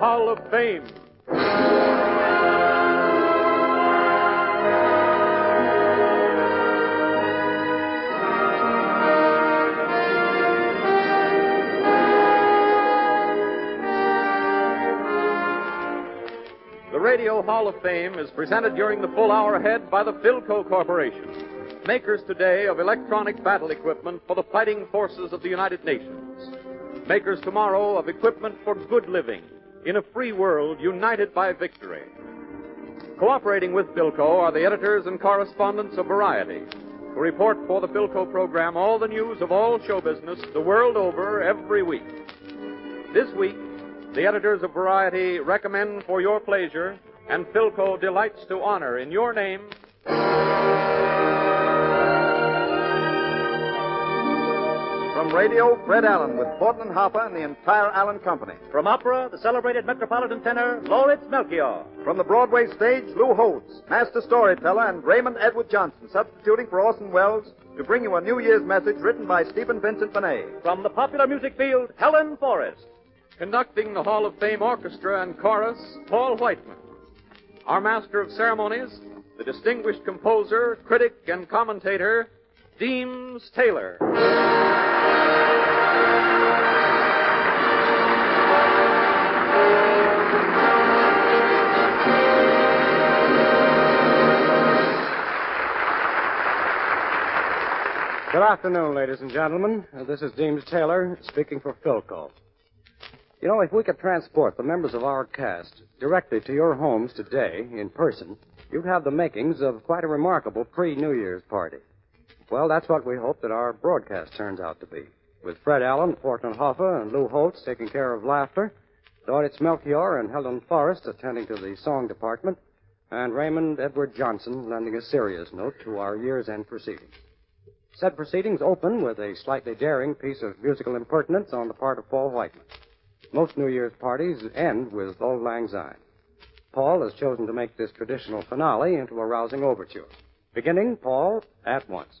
Hall of Fame. The Radio Hall of Fame is presented during the full hour ahead by the Philco Corporation, makers today of electronic battle equipment for the fighting forces of the United Nations, makers tomorrow of equipment for good living in a free world united by victory. Cooperating with Philco are the editors and correspondents of Variety, who report for the Philco program all the news of all show business the world over every week. This week, the editors of Variety recommend for your pleasure, and Philco delights to honor in your name. From radio, Fred Allen with Thornton and Hopper and the entire Allen Company. From opera, the celebrated Metropolitan tenor, Lauritz Melchior. From the Broadway stage, Lou Holtz, master storyteller, and Raymond Edward Johnson, substituting for Orson Welles to bring you a New Year's message written by Stephen Vincent Benet. From the popular music field, Helen Forrest. Conducting the Hall of Fame Orchestra and Chorus, Paul Whiteman. Our Master of Ceremonies, the distinguished composer, critic, and commentator, Deems Taylor. Good afternoon, ladies and gentlemen. Uh, this is Deems Taylor speaking for Philco. You know, if we could transport the members of our cast directly to your homes today in person, you'd have the makings of quite a remarkable pre-New Year's party. Well, that's what we hope that our broadcast turns out to be. With Fred Allen, Portland Hoffa, and Lou Holtz taking care of laughter, Lauritz Melchior and Helen Forrest attending to the song department, and Raymond Edward Johnson lending a serious note to our year's end proceedings. Said proceedings open with a slightly daring piece of musical impertinence on the part of Paul Whiteman. Most New Year's parties end with Auld Lang Syne. Paul has chosen to make this traditional finale into a rousing overture. Beginning, Paul, at once.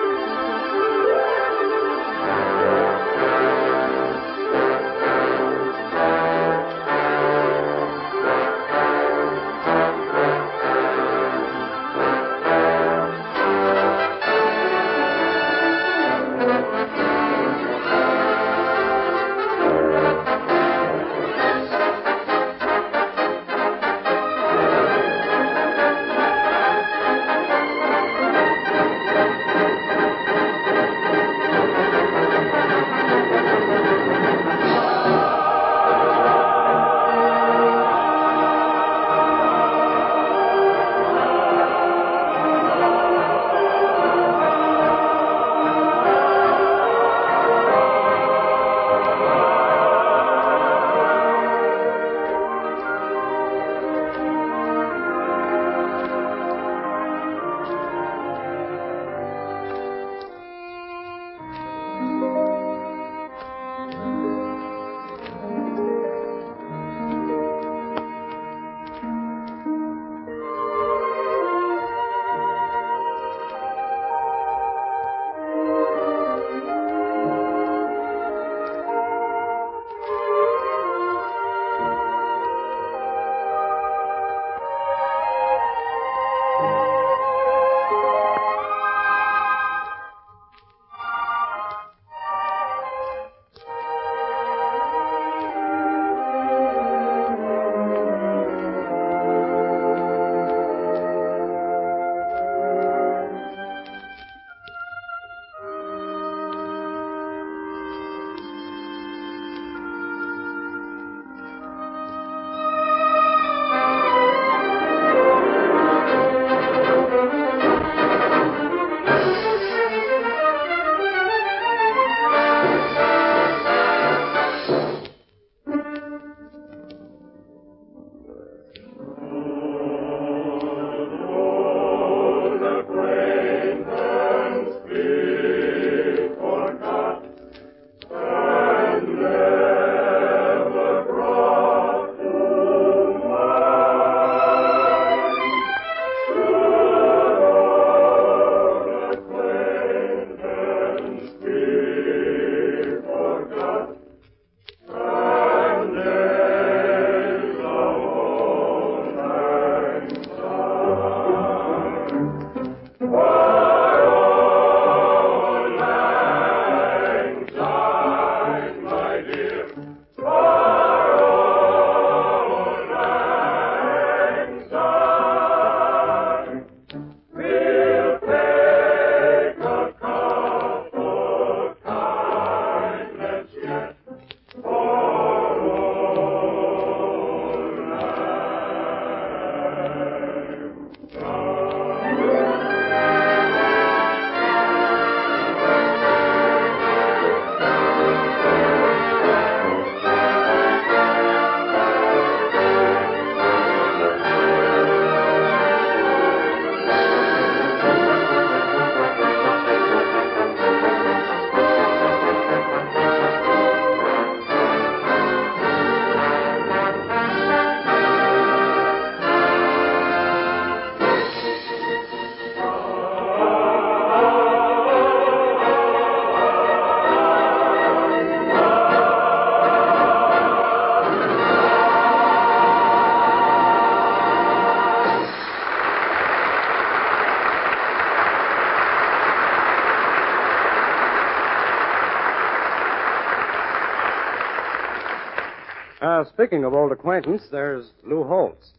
speaking of old acquaintance, there's Lou Holtz.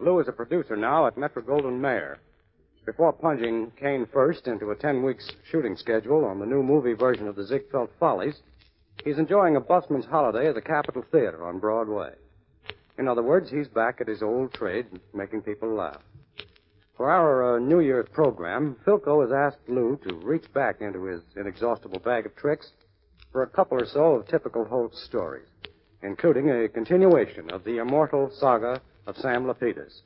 Lou is a producer now at Metro Goldwyn Mayer. Before plunging Kane first into a 10 weeks shooting schedule on the new movie version of the Ziegfeld Follies, he's enjoying a busman's holiday at the Capitol Theater on Broadway. In other words, he's back at his old trade, making people laugh. For our uh, New Year's program, Philco has asked Lou to reach back into his inexhaustible bag of tricks for a couple or so of typical Holtz stories, including a continuation of the immortal saga of Sam Lapidus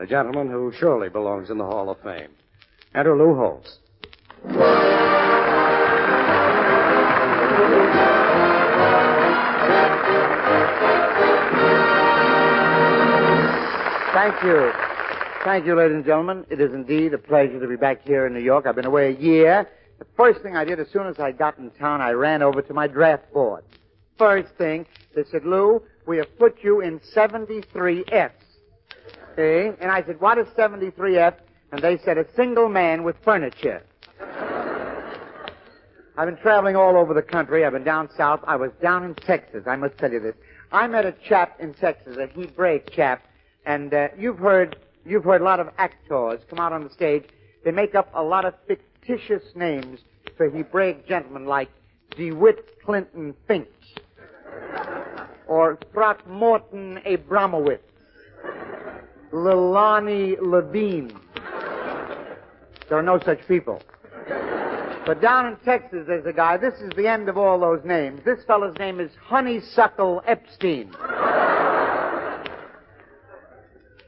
a gentleman who surely belongs in the Hall of Fame. Enter Lou Holtz. Thank you. Thank you, ladies and gentlemen. It is indeed a pleasure to be back here in New York. I've been away a year. The first thing I did as soon as I got in town, I ran over to my draft board. First thing, they said, Lou, we have put you in 73F. See? And I said, what is 73F? And they said, a single man with furniture. I've been traveling all over the country. I've been down south. I was down in Texas. I must tell you this. I met a chap in Texas, a Hebraic chap, and uh, you've heard you've heard a lot of actors come out on the stage. They make up a lot of fictitious names for Hebraic gentlemen like DeWitt Clinton Finch or Throckmorton Abramowitz Lilani Levine. There are no such people. But down in Texas, there's a guy. This is the end of all those names. This fellow's name is Honeysuckle Epstein.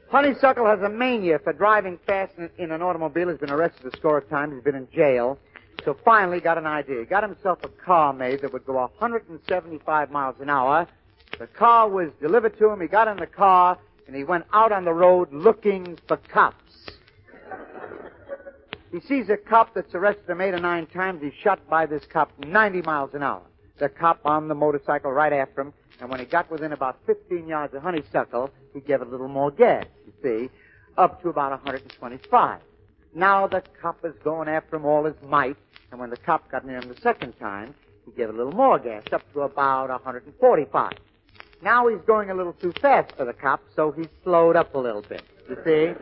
Honeysuckle has a mania for driving fast in, in, an automobile. He's been arrested a score of times. He's been in jail. So finally got an idea. He got himself a car made that would go 175 miles an hour. The car was delivered to him. He got in the car and he went out on the road looking for cops. He sees a cop that's arrested him eight or nine times. He's shot by this cop 90 miles an hour. The cop on the motorcycle right after him, and when he got within about 15 yards of Honeysuckle, he gave it a little more gas, you see, up to about 125. Now the cop is going after him all his might, and when the cop got near him the second time, he gave a little more gas, up to about 145. Now he's going a little too fast for the cop, so he slowed up a little bit. You see?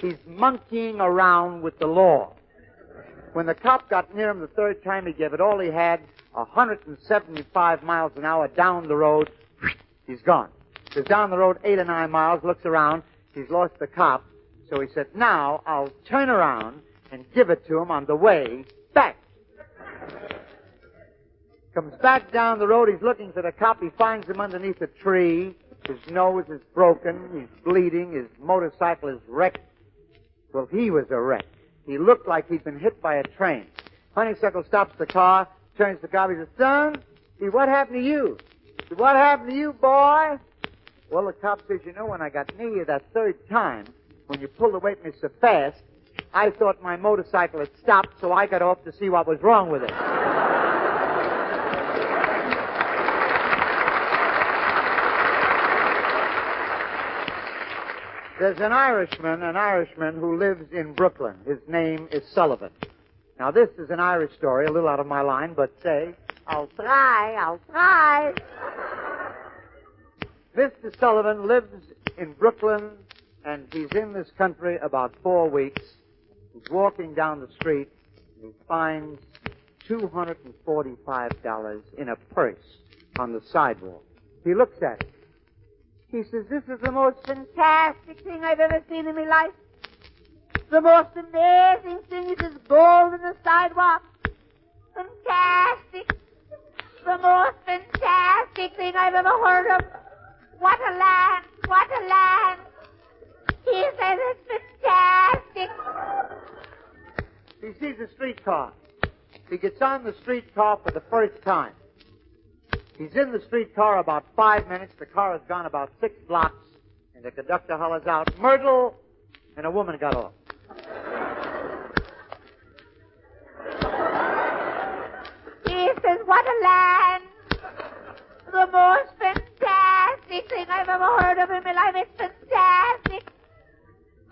He's monkeying around with the law. When the cop got near him the third time, he gave it all he had, 175 miles an hour down the road. He's gone. He's down the road eight or nine miles, looks around. He's lost the cop. So he said, now I'll turn around and give it to him on the way back. Comes back down the road. He's looking for the cop. He finds him underneath a tree. His nose is broken. He's bleeding. His motorcycle is wrecked. Well, he was a wreck. He looked like he'd been hit by a train. Honeysuckle stops the car, turns to. He says, son, see, what happened to you? What happened to you, boy? Well, the cop says, you know, when I got near you that third time, when you pulled away from me so fast, I thought my motorcycle had stopped, so I got off to see what was wrong with it. There's an Irishman, an Irishman who lives in Brooklyn. His name is Sullivan. Now, this is an Irish story, a little out of my line, but say, I'll try, I'll try. Mr. Sullivan lives in Brooklyn, and he's in this country about four weeks. He's walking down the street, and he finds $245 in a purse on the sidewalk. He looks at it. He says, This is the most fantastic thing I've ever seen in my life. The most amazing thing is this gold in the sidewalk. Fantastic. The most fantastic thing I've ever heard of. What a land. What a land. He says it's fantastic. He sees a streetcar. He gets on the streetcar for the first time. He's in the streetcar about five minutes. The car has gone about six blocks, and the conductor hollers out, Myrtle! And a woman got off. He says, What a land! The most fantastic thing I've ever heard of in my life. It's fantastic.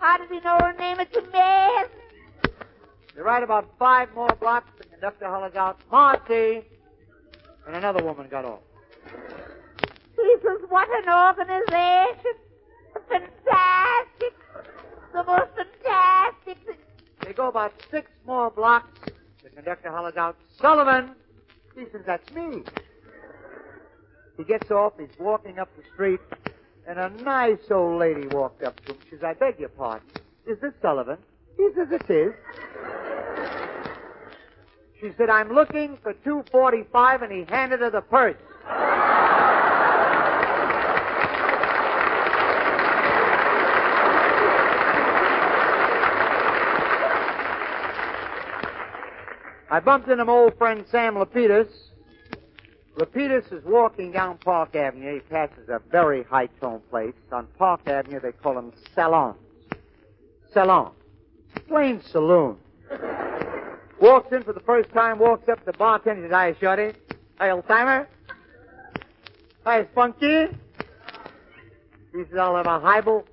How did he know her name? It's amazing. You ride about five more blocks, the conductor hollers out, Marcy! and another woman got off. Says, what an organization. Fantastic. The most fantastic. They go about six more blocks. The conductor hollers out, Sullivan! He says, that's me. He gets off, he's walking up the street, and a nice old lady walked up to him. She says, I beg your pardon. Is this Sullivan? He says, it is. She said, I'm looking for 245, and he handed her the purse. I bumped into my old friend Sam Lapidus. Lapidus is walking down Park Avenue. He passes a very high-toned place. On Park Avenue, they call them salons. Salon. Plain saloon. Walks in for the first time, walks up to the bartender, says, Hi, Shorty. Hi, old timer. Hi, Spunky. He says, I'll have a highball.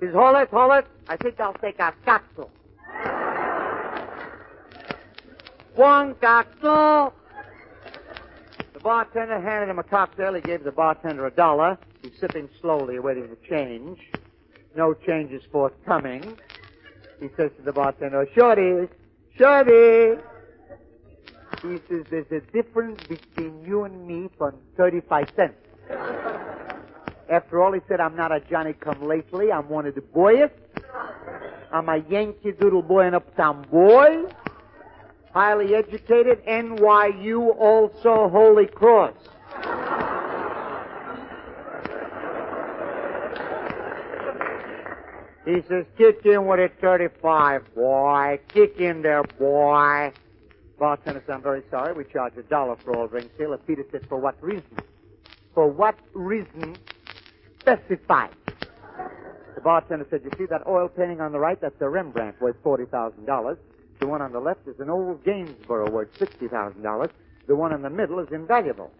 He says, hold it. I think I'll take a cocktail. One cocktail. The bartender handed him a cocktail. He gave the bartender a dollar. He's sipping slowly, awaiting the change. No change is forthcoming. He says to the bartender, Shorty, Shorty. He says, there's a difference between you and me for 35 cents. After all, he said, I'm not a Johnny come lately. I'm one of the boys. I'm a Yankee Doodle boy and uptown boy. Highly educated, NYU, also Holy Cross. He says, kick in with a 35, boy. Kick in there, boy. Bartender said, I'm very sorry. We charge a dollar for all drinks here. Peter said, for what reason? For what reason? Specify. The bartender said, you see that oil painting on the right? That's a Rembrandt worth $40,000. The one on the left is an old Gainsborough worth $60,000. The one in the middle is invaluable.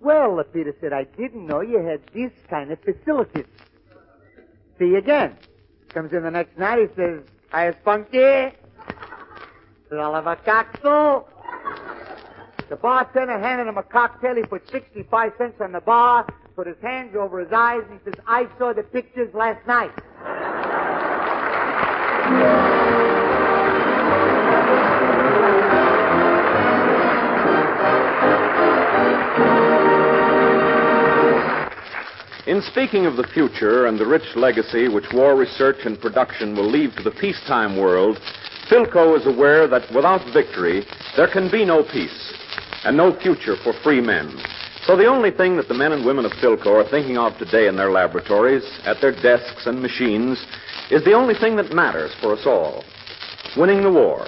Well, Peter said, I didn't know you had these kind of facilities. See you again. Comes in the next night, he says. Says, I'll have a cocktail. The bartender handed him a cocktail. He put 65 cents on the bar, put his hands over his eyes, and he says, I saw the pictures last night. In speaking of the future and the rich legacy which war research and production will leave to the peacetime world, Philco is aware that without victory, there can be no peace and no future for free men. So the only thing that the men and women of Philco are thinking of today in their laboratories, at their desks and machines, is the only thing that matters for us all winning the war.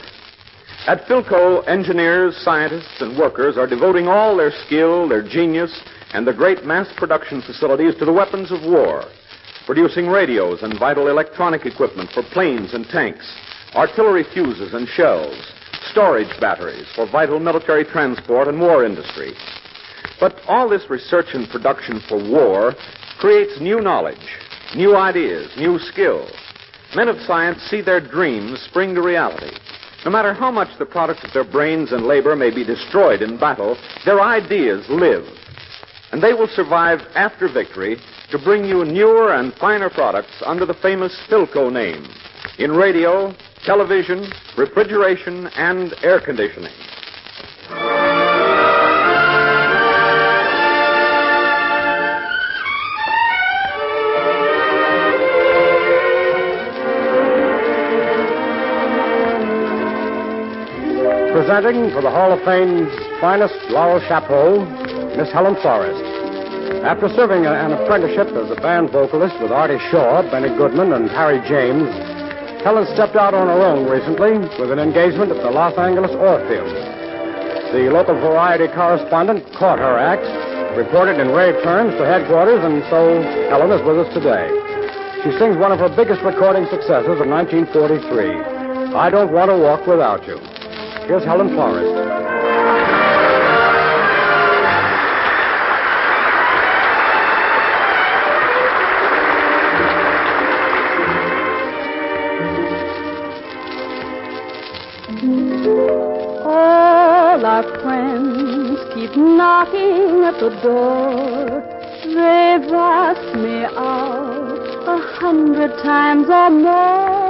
At Philco, engineers, scientists, and workers are devoting all their skill, their genius, and the great mass production facilities to the weapons of war, producing radios and vital electronic equipment for planes and tanks, artillery fuses and shells, storage batteries for vital military transport and war industry. But all this research and production for war creates new knowledge, new ideas, new skills. Men of science see their dreams spring to reality. No matter how much the products of their brains and labor may be destroyed in battle, their ideas live and they will survive after victory to bring you newer and finer products under the famous Philco name in radio, television, refrigeration, and air conditioning. Presenting for the Hall of Fame's finest laurel chapeau, Miss Helen Forrest. After serving an apprenticeship as a band vocalist with Artie Shaw, Benny Goodman, and Harry James, Helen stepped out on her own recently with an engagement at the Los Angeles Orpheum. The local variety correspondent caught her act, reported in rave terms to headquarters, and so Helen is with us today. She sings one of her biggest recording successes of 1943, I Don't Want to Walk Without You. Here's Helen Forrest. All our friends keep knocking at the door. They've asked me out a hundred times or more,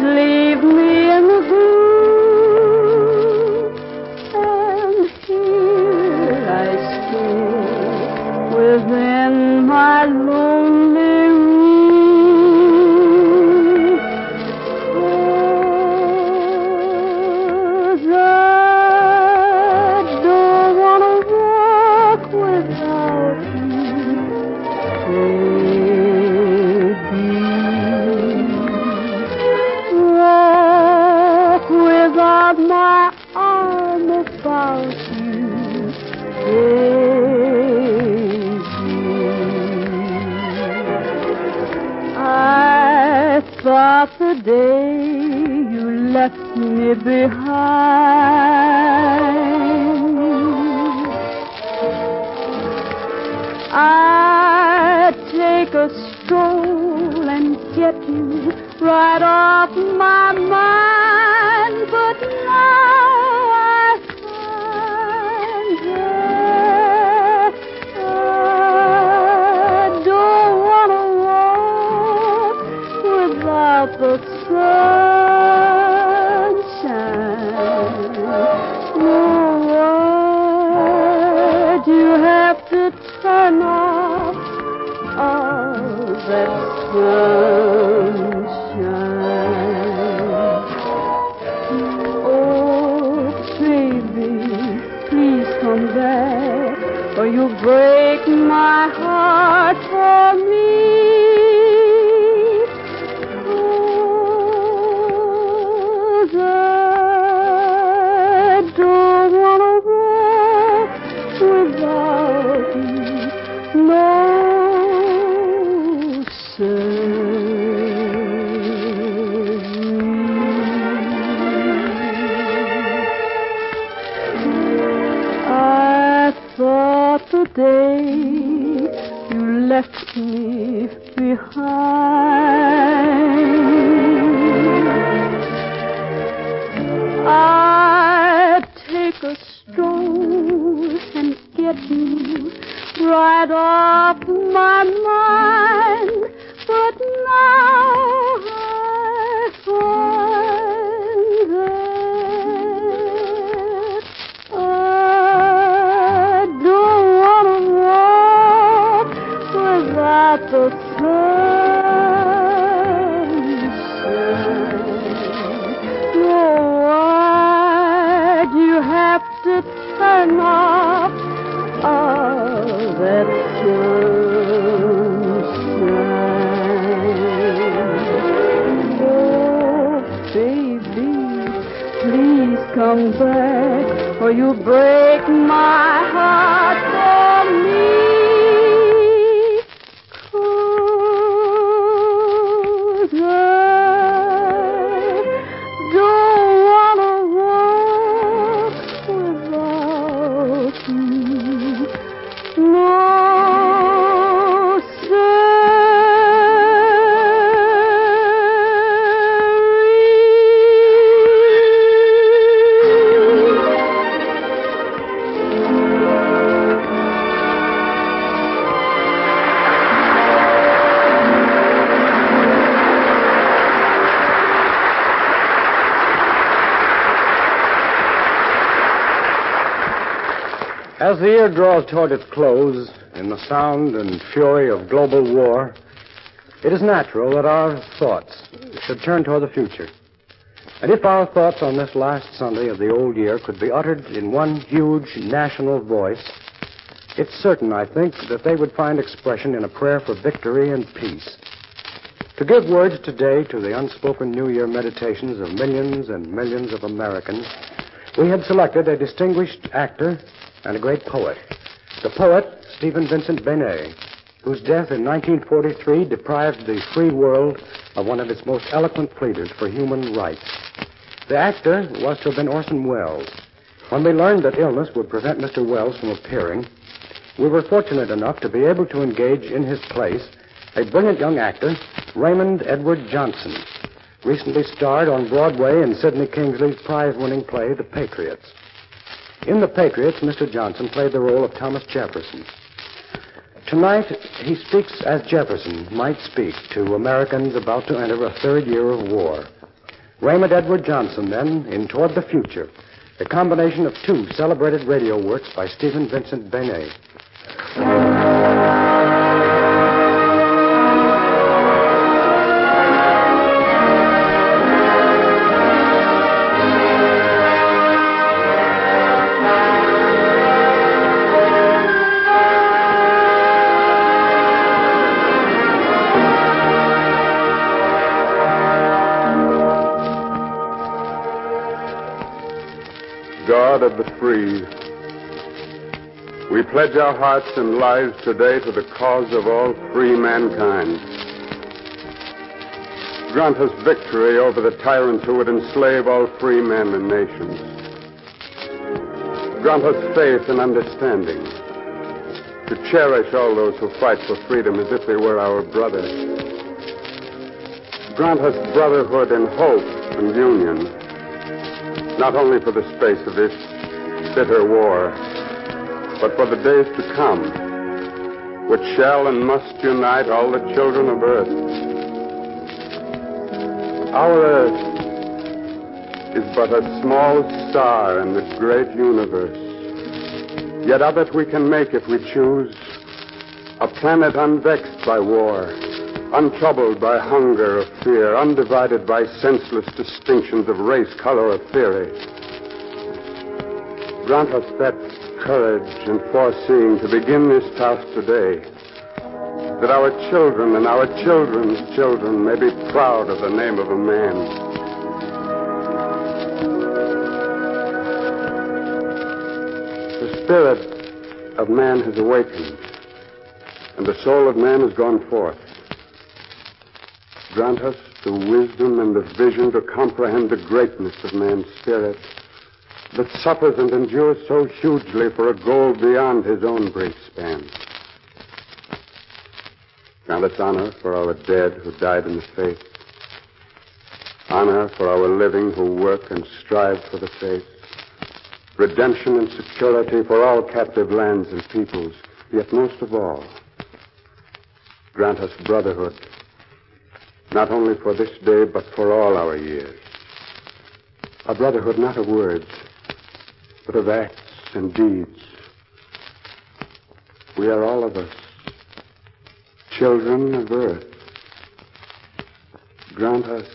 leave me in the blue. and here I stay within my lonely the day you left me behind, I'd take a stroll and get you right off my mind, As the year draws toward its close, in the sound and fury of global war, it is natural that our thoughts should turn toward the future. And if our thoughts on this last Sunday of the old year could be uttered in one huge national voice, it's certain, I think, that they would find expression in a prayer for victory and peace. To give words today to the unspoken New Year meditations of millions and millions of Americans, we had selected a distinguished actor and a great poet. The poet, Stephen Vincent Benet, whose death in 1943 deprived the free world of one of its most eloquent pleaders for human rights. The actor was to have been Orson Welles. When we learned that illness would prevent Mr. Welles from appearing, we were fortunate enough to be able to engage in his place a brilliant young actor, Raymond Edward Johnson, recently starred on Broadway in Sidney Kingsley's prize winning play, The Patriots. In The Patriots, Mr. Johnson played the role of Thomas Jefferson. Tonight, he speaks as Jefferson might speak to Americans about to enter a third year of war. Raymond Edward Johnson, then, in Toward the Future, a combination of two celebrated radio works by Stephen Vincent Benet. God of the free, we pledge our hearts and lives today to the cause of all free mankind. Grant us victory over the tyrants who would enslave all free men and nations. Grant us faith and understanding to cherish all those who fight for freedom as if they were our brothers. Grant us brotherhood and hope and union not only for the space of this bitter war, but for the days to come, which shall and must unite all the children of earth. Our earth is but a small star in the great universe, yet of it we can make, if we choose, a planet unvexed by war untroubled by hunger or fear, undivided by senseless distinctions of race, color, or theory. Grant us that courage and foreseeing to begin this task today, that our children and our children's children may be proud of the name of a man. The spirit of man has awakened, and the soul of man has gone forth. Grant us the wisdom and the vision to comprehend the greatness of man's spirit that suffers and endures so hugely for a goal beyond his own brief span. Grant us honor for our dead who died in the faith, honor for our living who work and strive for the faith, redemption and security for all captive lands and peoples, yet most of all, grant us brotherhood not only for this day, but for all our years. A brotherhood not of words, but of acts and deeds. We are all of us children of earth. Grant us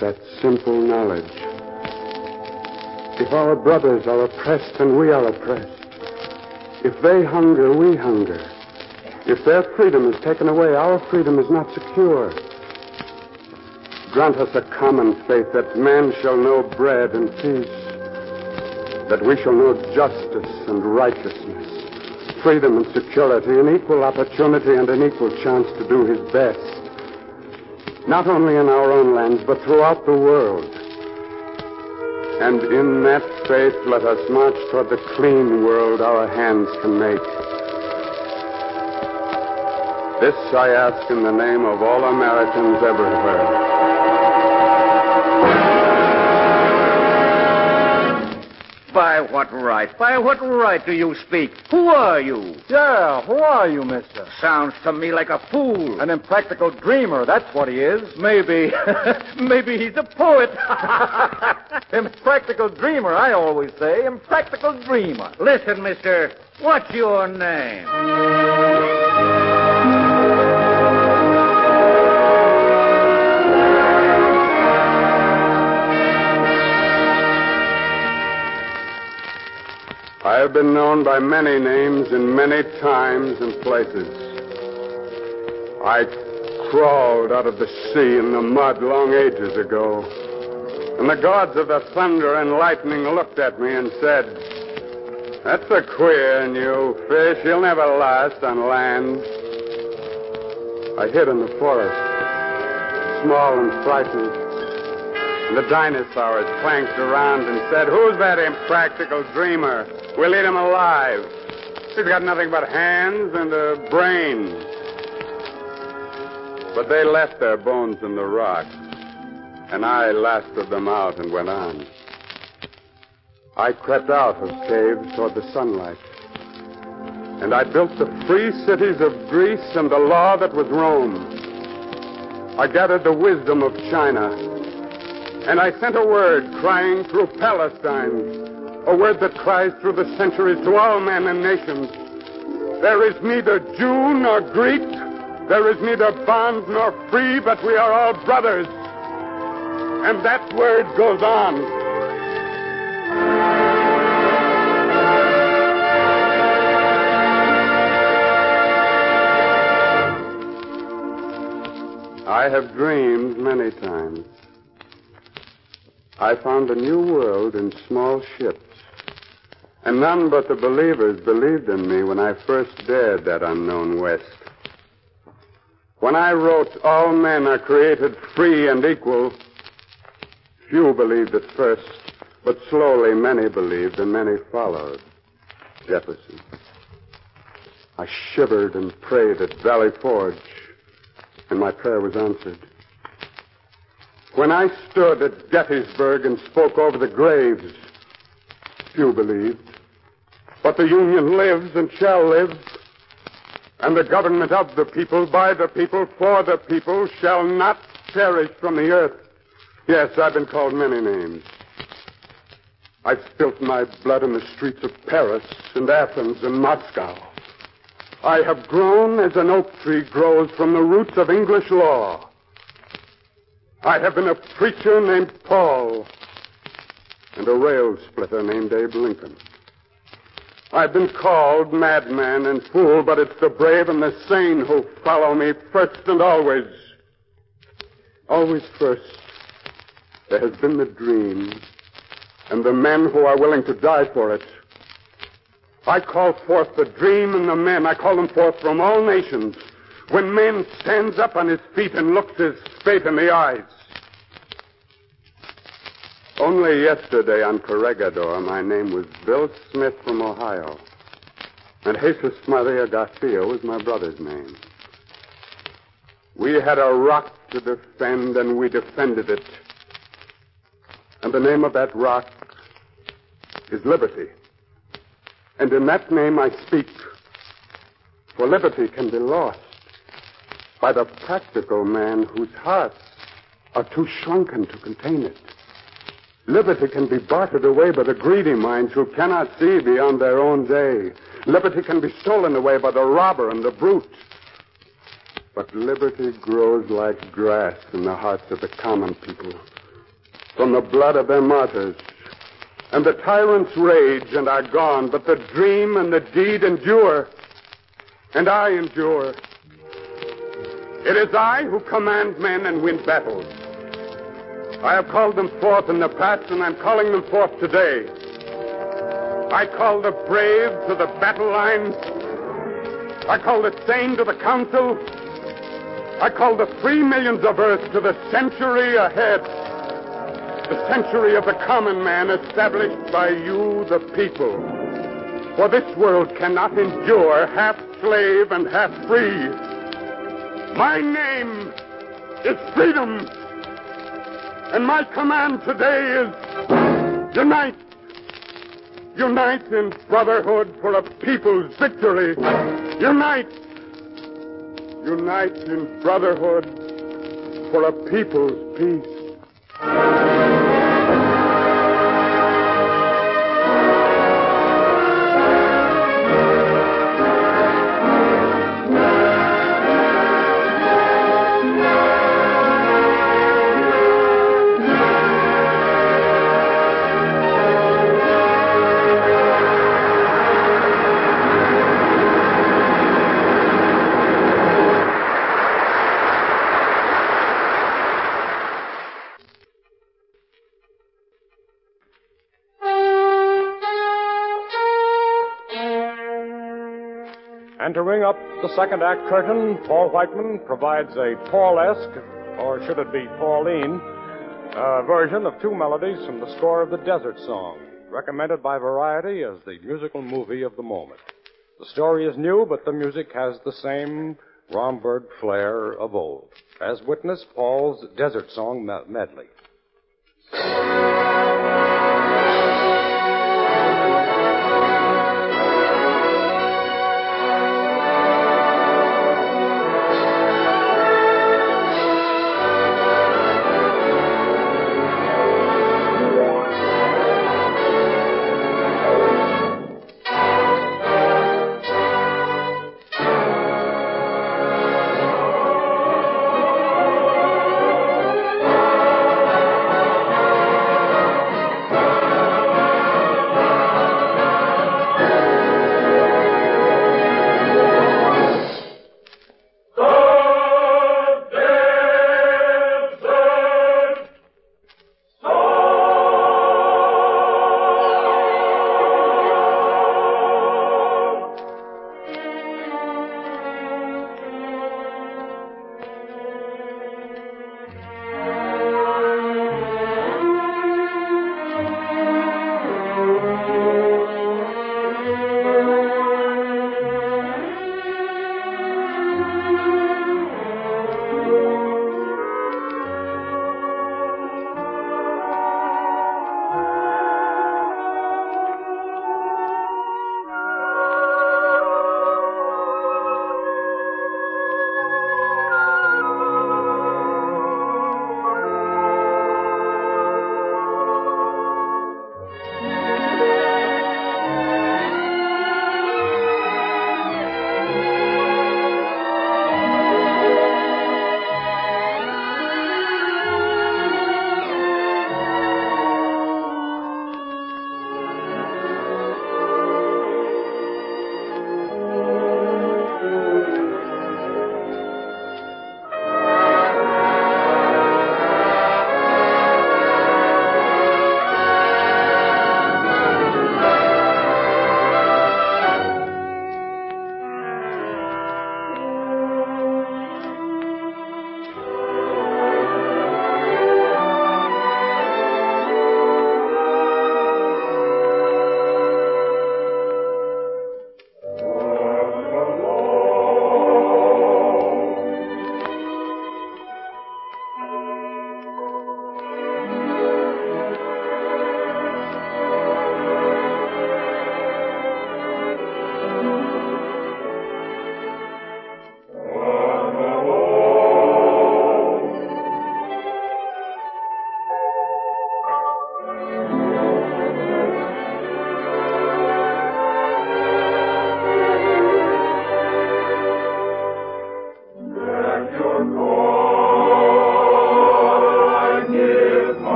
that simple knowledge. If our brothers are oppressed and we are oppressed, if they hunger, we hunger. If their freedom is taken away, our freedom is not secure. Grant us a common faith that man shall know bread and peace, that we shall know justice and righteousness, freedom and security, an equal opportunity and an equal chance to do his best, not only in our own lands, but throughout the world. And in that faith, let us march toward the clean world our hands can make. This I ask in the name of all Americans everywhere. By what right? By what right do you speak? Who are you? Yeah, who are you, mister? Sounds to me like a fool. An impractical dreamer, that's what he is. Maybe. maybe he's a poet. impractical dreamer, I always say. Impractical dreamer. Listen, mister. What's your name? I have been known by many names in many times and places. I crawled out of the sea in the mud long ages ago. And the gods of the thunder and lightning looked at me and said, That's a queer new fish. He'll never last on land. I hid in the forest, small and frightened. The dinosaurs clanked around and said, Who's that impractical dreamer? We'll eat him alive. He's got nothing but hands and a brain. But they left their bones in the rock. and I lasted them out and went on. I crept out of caves toward the sunlight. And I built the free cities of Greece and the law that was Rome. I gathered the wisdom of China. And I sent a word crying through Palestine, a word that cries through the centuries to all men and nations. There is neither Jew nor Greek, there is neither bond nor free, but we are all brothers. And that word goes on. I have dreamed many times. I found a new world in small ships. And none but the believers believed in me when I first dared that unknown west. When I wrote, All men are created free and equal, few believed at first, but slowly many believed and many followed. Jefferson. I shivered and prayed at Valley Forge and my prayer was answered. When I stood at Gettysburg and spoke over the graves, few believed. But the Union lives and shall live, and the government of the people, by the people, for the people, shall not perish from the earth. Yes, I've been called many names. I've spilt my blood in the streets of Paris and Athens and Moscow. I have grown as an oak tree grows from the roots of English law. I have been a preacher named Paul and a rail splitter named Abe Lincoln. I've been called madman and fool, but it's the brave and the sane who follow me first and always. Always first. There has been the dream and the men who are willing to die for it. I call forth the dream and the men. I call them forth from all nations. When man stands up on his feet and looks his fate in the eyes. Only yesterday on Corregidor, my name was Bill Smith from Ohio. And Jesus Maria Garcia was my brother's name. We had a rock to defend, and we defended it. And the name of that rock is liberty. And in that name I speak. For liberty can be lost by the practical man whose hearts are too shrunken to contain it. Liberty can be bartered away by the greedy minds who cannot see beyond their own day. Liberty can be stolen away by the robber and the brute. But liberty grows like grass in the hearts of the common people. From the blood of their martyrs, and the tyrants rage and are gone, but the dream and the deed endure, and I endure. It is I who command men and win battles. I have called them forth in the past, and I'm calling them forth today. I call the brave to the battle lines. I call the sane to the council. I call the free millions of earth to the century ahead the century of the common man established by you, the people. For this world cannot endure half slave and half free. My name is freedom. And my command today is unite. Unite in brotherhood for a people's victory. Unite. Unite in brotherhood for a people's peace. And to ring up the second act curtain, Paul Whiteman provides a Paul-esque, or should it be Pauline, uh, version of two melodies from the score of the Desert Song, recommended by Variety as the musical movie of the moment. The story is new, but the music has the same Romberg flair of old, as witness Paul's Desert Song medley.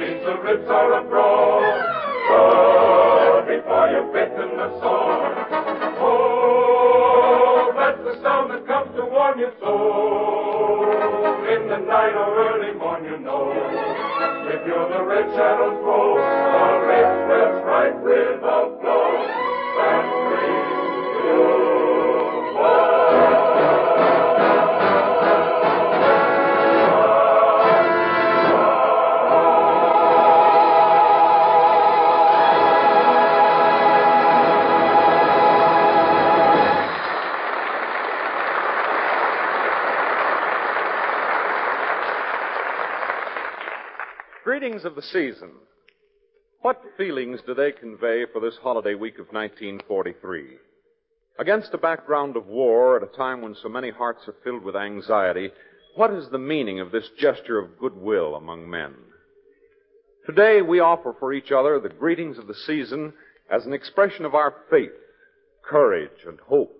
Means the Riffs are abroad. Oh, before you're bitten oh, the sore. Oh, that's the sound that comes to warn you so. In the night or early morn, you know. If you're the red shadows grow, the Riffs will strike without the season. What feelings do they convey for this holiday week of 1943? Against a background of war at a time when so many hearts are filled with anxiety, what is the meaning of this gesture of goodwill among men? Today we offer for each other the greetings of the season as an expression of our faith, courage, and hope.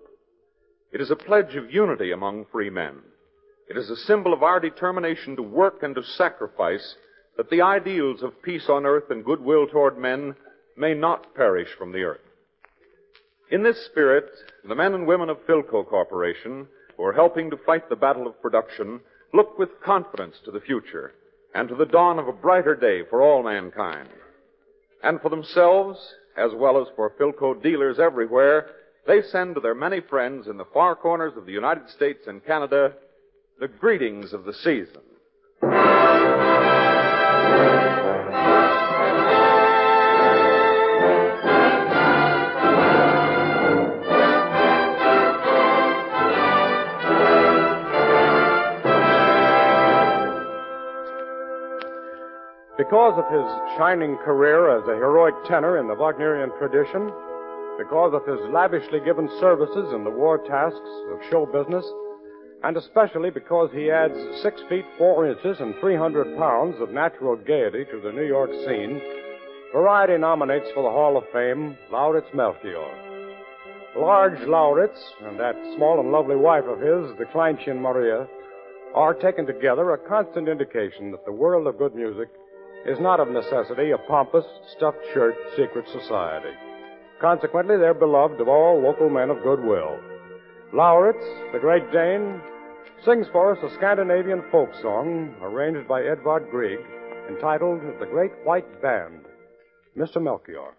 It is a pledge of unity among free men. It is a symbol of our determination to work and to sacrifice that the ideals of peace on earth and goodwill toward men may not perish from the earth. In this spirit, the men and women of Philco Corporation, who are helping to fight the battle of production, look with confidence to the future and to the dawn of a brighter day for all mankind. And for themselves, as well as for Philco dealers everywhere, they send to their many friends in the far corners of the United States and Canada the greetings of the season. Because of his shining career as a heroic tenor in the Wagnerian tradition, because of his lavishly given services in the war tasks of show business, and especially because he adds six feet four inches and 300 pounds of natural gaiety to the New York scene, Variety nominates for the Hall of Fame Lauritz Melchior. Large Lauritz and that small and lovely wife of his, the Kleinchen Maria, are taken together a constant indication that the world of good music is not of necessity a pompous, stuffed shirt secret society. Consequently, they're beloved of all local men of goodwill. Lauritz, the Great Dane, sings for us a Scandinavian folk song arranged by Edvard Grieg entitled The Great White Band. Mr. Melchior.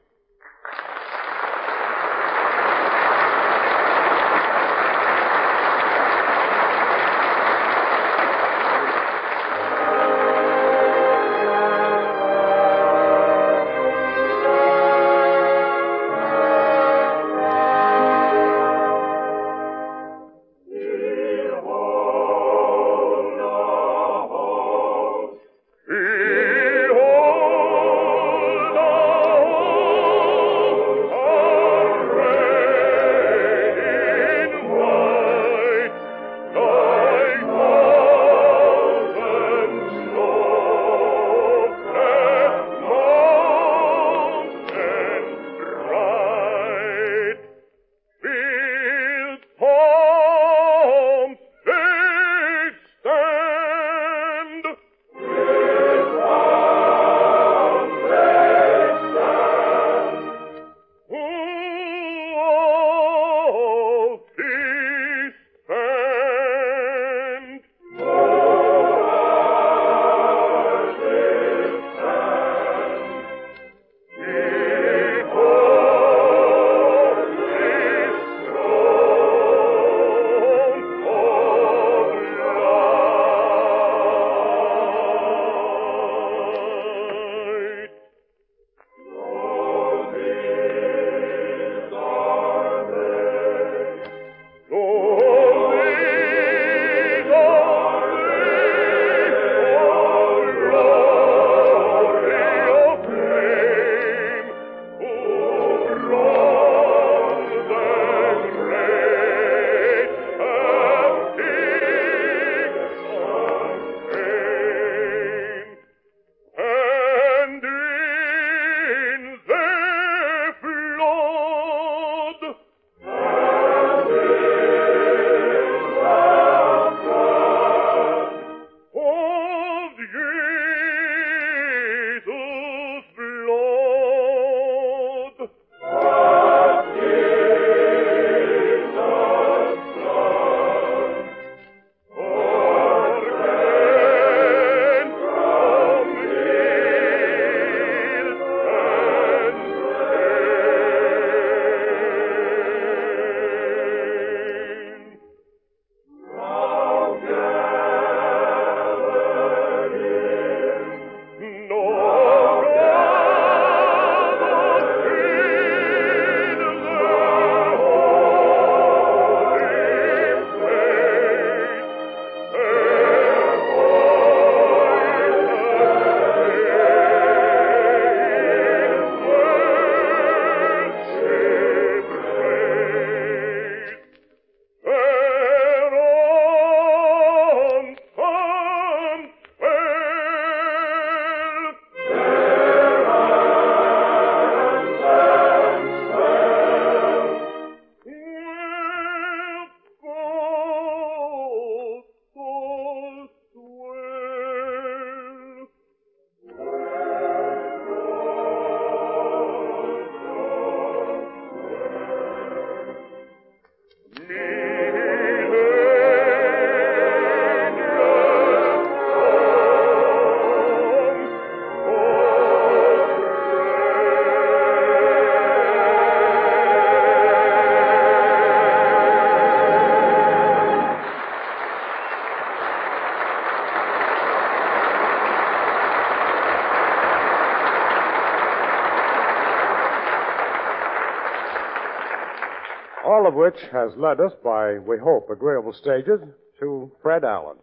Of which has led us, by, we hope, agreeable stages, to Fred Allen.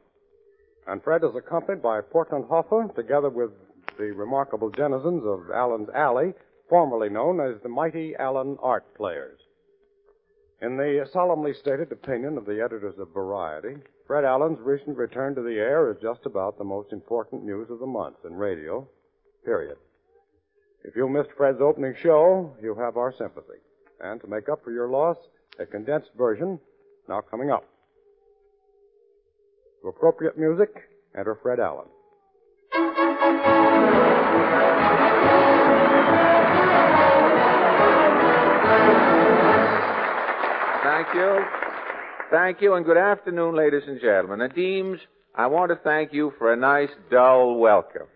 And Fred is accompanied by Portland Hoffa, together with the remarkable denizens of Allen's Alley, formerly known as the Mighty Allen Art Players. In the solemnly stated opinion of the editors of Variety, Fred Allen's recent return to the air is just about the most important news of the month in radio, period. If you missed Fred's opening show, you have our sympathy. And to make up for your loss, a condensed version now coming up. To appropriate music, enter Fred Allen. Thank you. Thank you, and good afternoon, ladies and gentlemen. Deems, I want to thank you for a nice, dull welcome.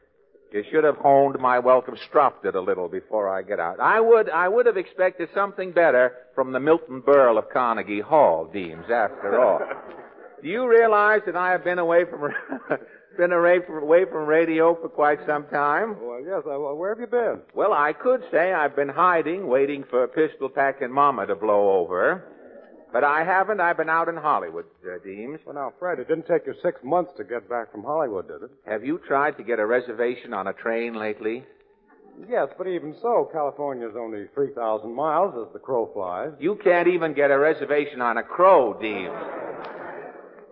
You should have honed my welcome, stropped it a little before I get out. I would, I would have expected something better from the Milton Berle of Carnegie Hall, Deems, after all. Do you realize that I have been away from, been away from, away from radio for quite some time? Well, yes, uh, where have you been? Well, I could say I've been hiding, waiting for pistol packing mama to blow over. But I haven't. I've been out in Hollywood, uh, Deems. Well, now, Fred, it didn't take you six months to get back from Hollywood, did it? Have you tried to get a reservation on a train lately? Yes, but even so, California's only 3,000 miles as the crow flies. You can't even get a reservation on a crow, Deems.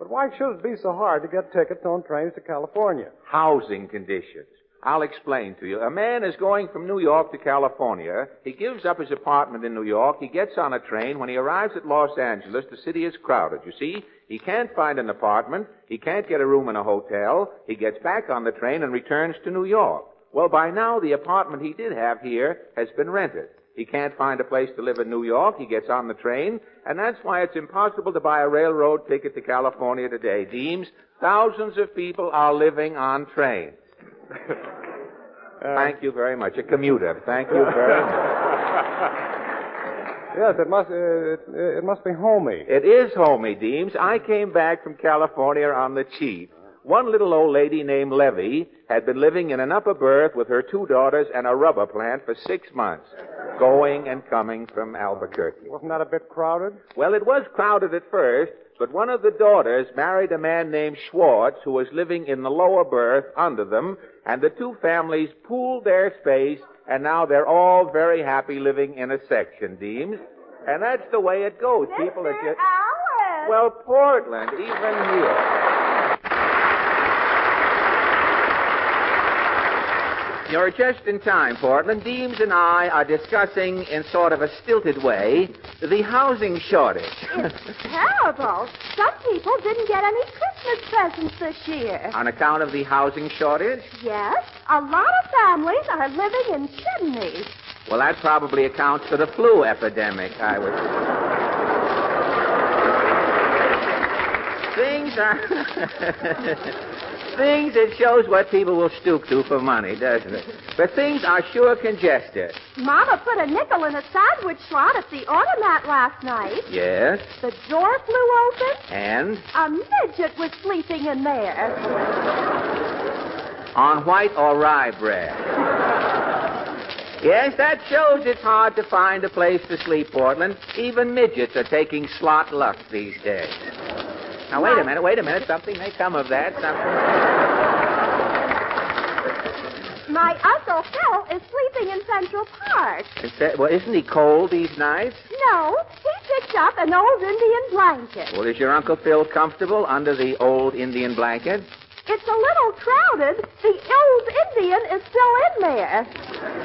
But why should it be so hard to get tickets on trains to California? Housing conditions. I'll explain to you. A man is going from New York to California. He gives up his apartment in New York. He gets on a train. When he arrives at Los Angeles, the city is crowded. You see, he can't find an apartment. He can't get a room in a hotel. He gets back on the train and returns to New York. Well, by now, the apartment he did have here has been rented. He can't find a place to live in New York. He gets on the train, and that's why it's impossible to buy a railroad ticket to California today. Deems, thousands of people are living on trains. Thank you very much. A commuter. Thank you very much. Yes, it must, uh, it, it must be homey. It is homey, Deems. I came back from California on the cheap. One little old lady named Levy had been living in an upper berth with her two daughters and a rubber plant for six months, going and coming from Albuquerque. Wasn't that a bit crowded? Well, it was crowded at first, but one of the daughters married a man named Schwartz who was living in the lower berth under them, and the two families pooled their space, and now they're all very happy living in a section, Deems. And that's the way it goes. People are just. Allen! Well, Portland, even here. You're just in time, Portland. Deems and I are discussing, in sort of a stilted way, the housing shortage. It's terrible. Some people didn't get any Christmas presents this year. On account of the housing shortage? Yes, a lot of families are living in Sydney. Well, that probably accounts for the flu epidemic, I would. Things are. things, it shows what people will stoop to for money, doesn't it? But things are sure congested. Mama put a nickel in a sandwich slot at the automat last night. Yes, The door flew open. and A midget was sleeping in there. on white or rye bread. Yes, that shows it's hard to find a place to sleep, Portland. Even midgets are taking slot luck these days. Now, wait a minute, wait a minute. Something may come of that. Something. My Uncle Phil is sleeping in Central Park. Is that- well, isn't he cold these nights? No, he picked up an old Indian blanket. Well, is your Uncle Phil comfortable under the old Indian blanket? It's a little crowded. The old Indian is still in there.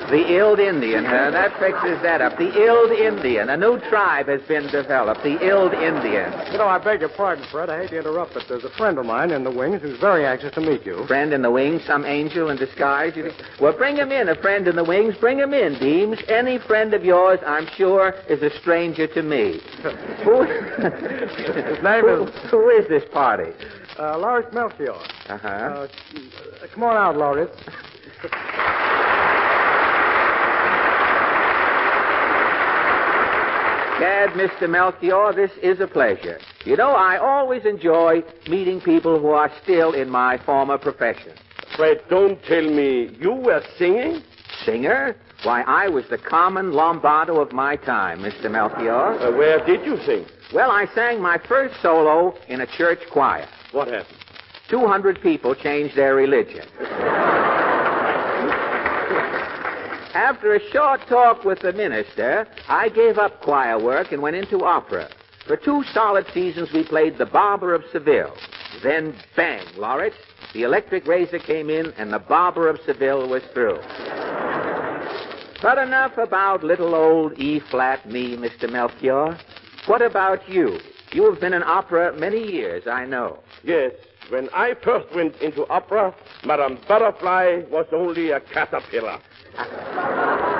The Ild Indian, huh? That fixes that up. The Ild Indian. A new tribe has been developed. The Ild Indian. You know, I beg your pardon, Fred. I hate to interrupt, but there's a friend of mine in the wings who's very anxious to meet you. Friend in the wings, some angel in disguise. You? Well, bring him in. A friend in the wings. Bring him in, Deems. Any friend of yours, I'm sure, is a stranger to me. who, His name who, is who is this party? Uh, Lawrence Melchior. Uh-huh. Uh, come on out, Lawrence. Gad, Mr. Melchior, this is a pleasure. You know, I always enjoy meeting people who are still in my former profession. Fred, don't tell me you were singing. Singer? Why, I was the Carmen Lombardo of my time, Mr. Melchior. Uh, where did you sing? Well, I sang my first solo in a church choir. What happened? 200 people changed their religion. After a short talk with the minister, I gave up choir work and went into opera. For two solid seasons, we played The Barber of Seville. Then, bang, Lawrence, the electric razor came in and The Barber of Seville was through. But enough about little old E flat me, Mr. Melchior. What about you? You have been in opera many years, I know. Yes, when I first went into opera, Madame Butterfly was only a caterpillar.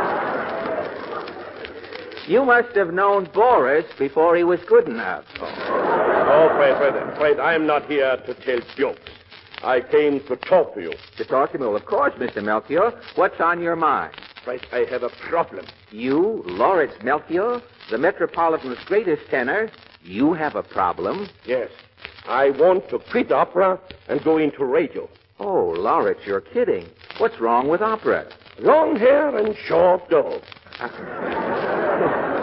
You must have known Boris before he was Godunov. Oh, Fred, Fred, Fred, I am not here to tell jokes. I came to talk to you. To talk to me? Well, of course, Mr. Melchior. What's on your mind? Fred, I have a problem. You, Lawrence Melchior, the Metropolitan's greatest tenor, you have a problem? Yes. I want to quit opera and go into radio. Oh, Lawrence, you're kidding. What's wrong with opera? Long hair and short dough.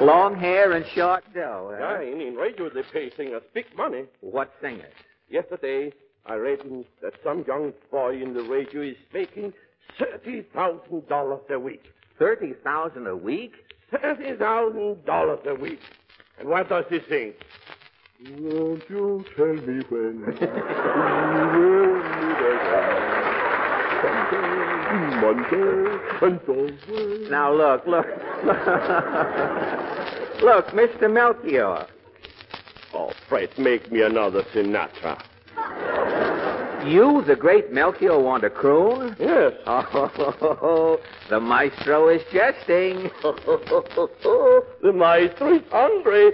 Long hair and short dough. Huh? Yeah, in, in radio they pay singers big money. What singers? Yesterday, I read that some young boy in the radio is making thirty thousand dollars a week. Thirty thousand a week? Thirty thousand dollars a week. And what does he sing? Won't you tell me when we will meet again? Sunday, Monday, and always. Now, look, look. look, Mr. Melchior. Oh, Fred, make me another Sinatra. You, the great Melchior, want a croon? Yes. Oh, the maestro is jesting. the maestro is hungry.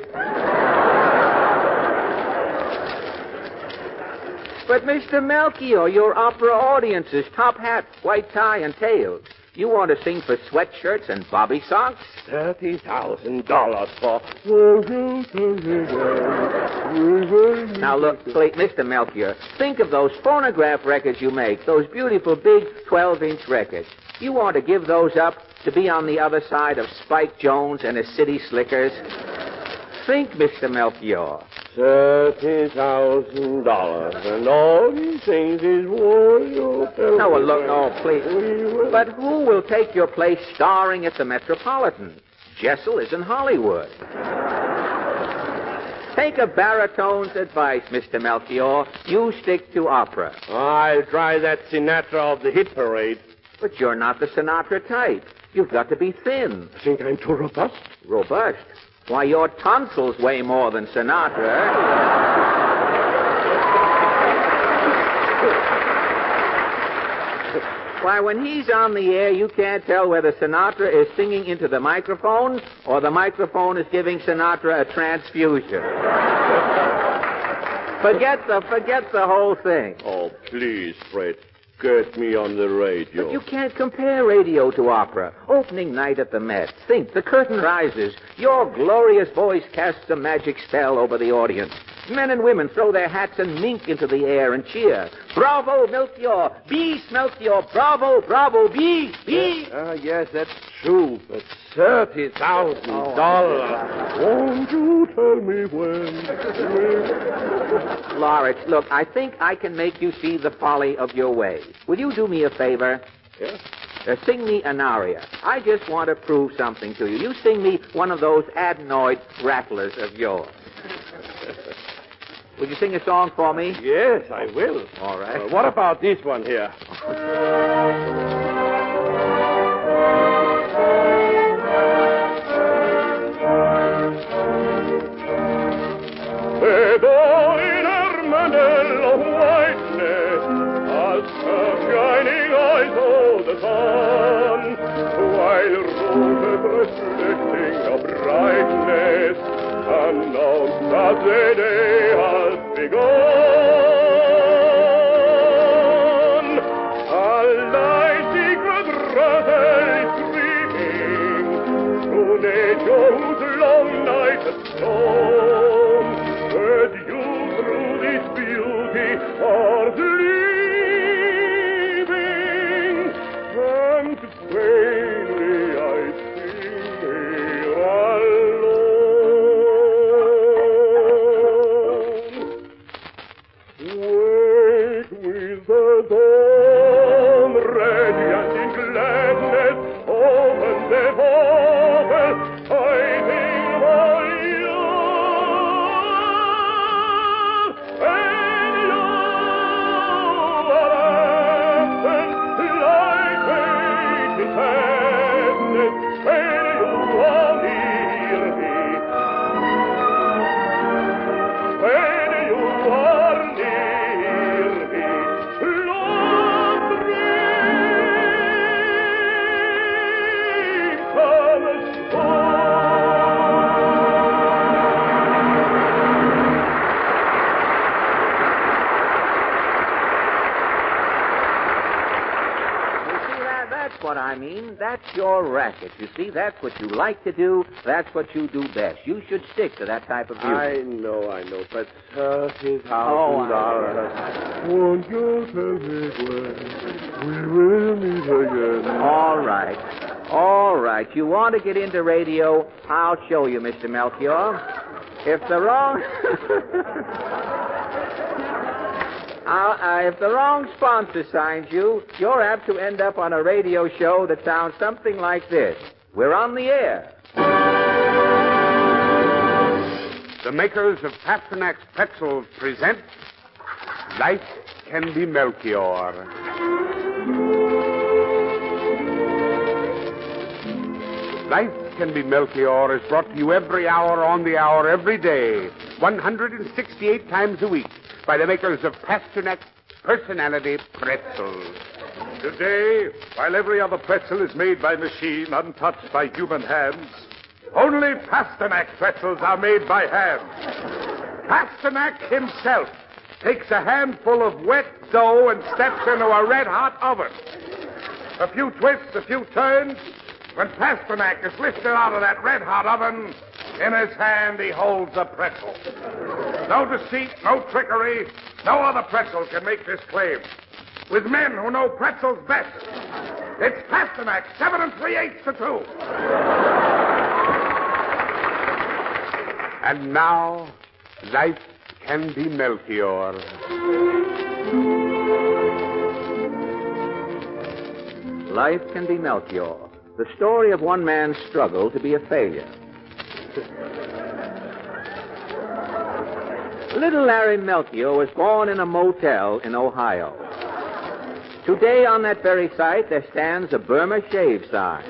But, Mr. Melchior, your opera audience is top hat, white tie, and tails. You want to sing for sweatshirts and bobby socks? Thirty thousand dollars for. Now look, please, Mr. Melchior, think of those phonograph records you make, those beautiful big 12-inch records. You want to give those up to be on the other side of Spike Jones and his city slickers? Think, Mr. Melchior. Thirty thousand dollars, and all these things is war. No, well, look, no, please. But who will take your place starring at the Metropolitan? Jessel is in Hollywood. Take a baritone's advice, Mr. Melchior. You stick to opera. I'll try that Sinatra of the hit parade. But you're not the Sinatra type. You've got to be thin. Think I'm too robust? Robust? Why, your tonsils weigh more than Sinatra. Why, when he's on the air, you can't tell whether Sinatra is singing into the microphone or the microphone is giving Sinatra a transfusion. forget the forget the whole thing. Oh, please, Fred. Get me on the radio. But you can't compare radio to opera. Opening night at the Met. Think, the curtain rises. Your glorious voice casts a magic spell over the audience. Men and women throw their hats and mink into the air and cheer. Bravo, Melchior! Beast, Melchior! Bravo, bravo, beast, beast! Ah, uh, yes, that's true. But thirty thousand dollars. Won't you tell me when? Lawrence, look, I think I can make you see the folly of your ways. Will you do me a favor? Yes. Uh, sing me an aria. I just want to prove something to you. You sing me one of those adenoid rattlers of yours. Would you sing a song for me? Yes, I will. All right. Uh, what about this one here? shining eyes of the sun, while roses reflecting a brightness announce that the your racket. You see, that's what you like to do. That's what you do best. You should stick to that type of music. I know, I know, but uh, thirty Oh, thousand I- dollars. Won't you tell me when we will meet again? All right. All right. You want to get into radio? I'll show you, Mr. Melchior. If the wrong. Uh, if the wrong sponsor signs you, you're apt to end up on a radio show that sounds something like this. We're on the air. The makers of Pasternak's pretzels present Life Can Be Melchior. Life Can Be Melchior is brought to you every hour on the hour, every day, 168 times a week, by the makers of Pasternak's Personality Pretzels. Today, while every other pretzel is made by machine, untouched by human hands, only Pasternak pretzels are made by hand. Pasternak himself takes a handful of wet dough and steps into a red hot oven. A few twists, a few turns. When Pasternak is lifted out of that red hot oven, in his hand he holds a pretzel. No deceit, no trickery, no other pretzel can make this claim. With men who know pretzels best, it's Pasternak, seven and three eighths to two. And now, Life Can Be Melchior. Life can be Melchior, the story of one man's struggle to be a failure. Little Larry Melchior was born in a motel in Ohio. Today, on that very site, there stands a Burma shave sign.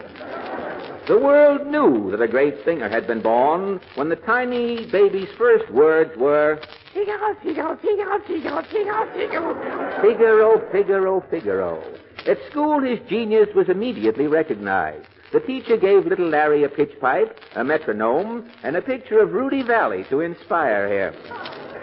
The world knew that a great singer had been born when the tiny baby's first words were Figaro, Figaro, Figaro, Figaro, Figaro, Figaro. Figaro, Figaro, Figaro. At school, his genius was immediately recognized. The teacher gave little Larry a pitch pipe, a metronome, and a picture of Rudy Vallee to inspire him.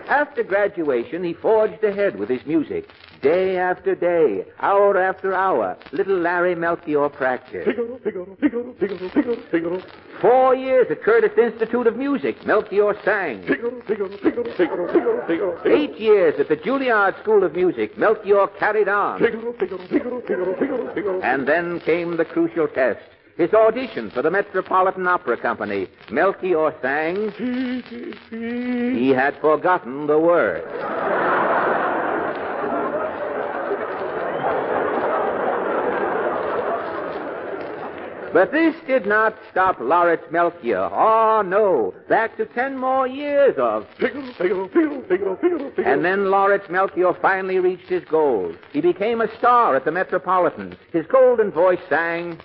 After graduation, he forged ahead with his music. Day after day, hour after hour, little Larry Melchior practiced. Figaro, Figaro, Figaro, Figaro, Figaro, Figaro. Four years at Curtis Institute of Music, Melchior sang. Figaro, Figaro, Figaro, Figaro, Figaro, Figaro. Eight years at the Juilliard School of Music, Melchior carried on. Figaro, Figaro, Figaro, Figaro, Figaro, Figaro. And then came the crucial test. His audition for the Metropolitan Opera Company. Melchior sang. He had forgotten the words. But this did not stop Lawrence Melchior. Oh, no. Back to ten more years of. And then Lawrence Melchior finally reached his goal. He became a star at the Metropolitan. His golden voice sang.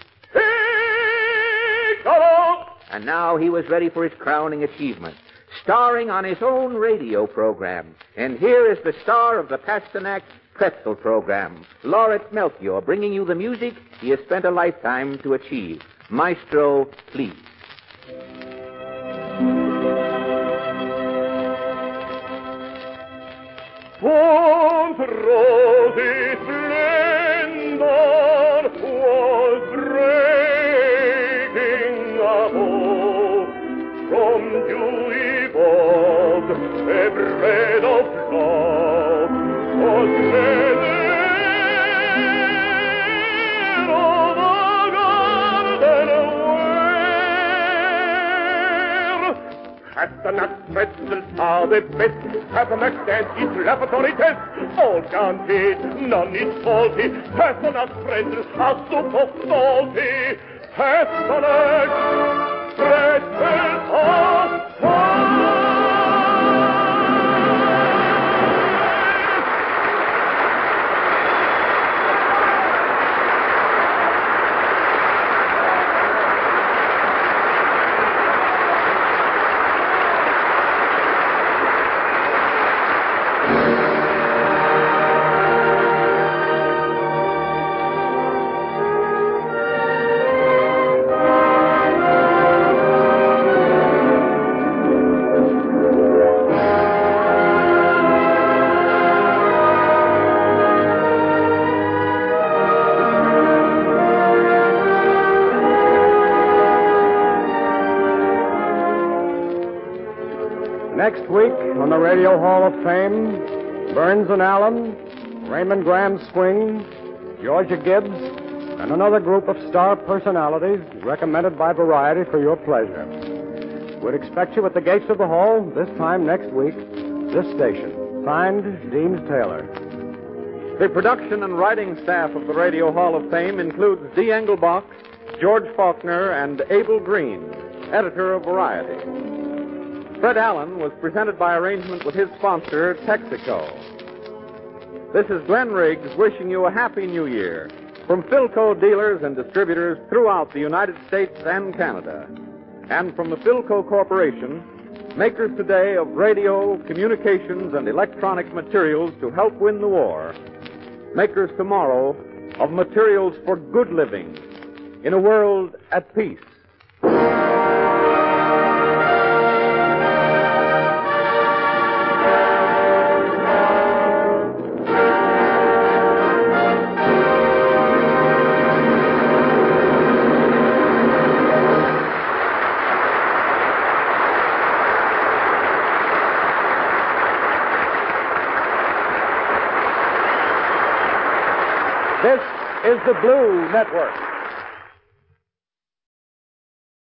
And now he was ready for his crowning achievement, starring on his own radio program. And here is the star of the Pasternak Pretzel program, Lawrence Melchior, bringing you the music he has spent a lifetime to achieve. Maestro, please. Pasternak pretzels are the best. Pasternak stands its test. All guaranteed, none is faulty. Pasternak pretzels are super salty. Pasternak pretzels are Burns and Allen, Raymond Gram Swing, Georgia Gibbs, and another group of star personalities recommended by Variety for your pleasure. We'd expect you at the gates of the hall this time next week, this station. Signed, Deems Taylor. The production and writing staff of the Radio Hall of Fame includes Dee Engelbach, George Faulkner, and Abel Green, editor of Variety. Fred Allen was presented by arrangement with his sponsor, Texaco. This is Glenn Riggs wishing you a happy new year from Philco dealers and distributors throughout the United States and Canada. And from the Philco Corporation, makers today of radio, communications, and electronic materials to help win the war. Makers tomorrow of materials for good living in a world at peace. Blue Network.